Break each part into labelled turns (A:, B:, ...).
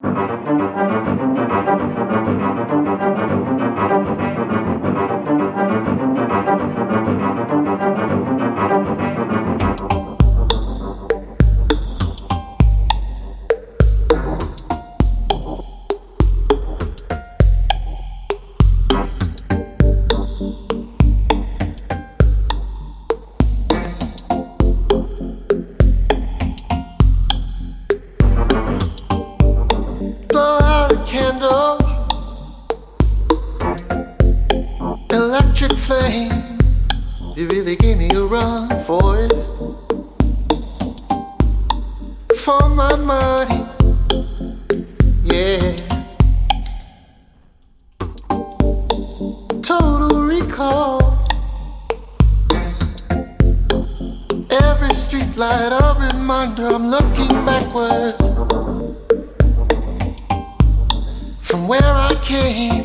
A: Blow electric flame. You really gave me a run for it. For my money, yeah. Total recall. Every street light a reminder I'm looking backwards from where I came.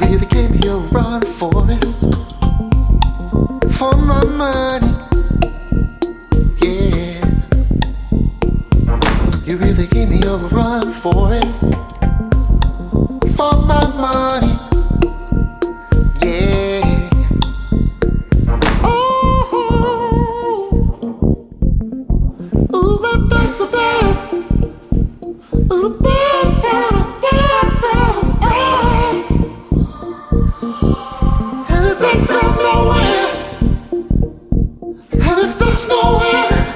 A: really gave me a run for this, for my money. Yeah, you really gave me a run for it, for my money. Oh, oh, ooh, that's a bad. nowhere.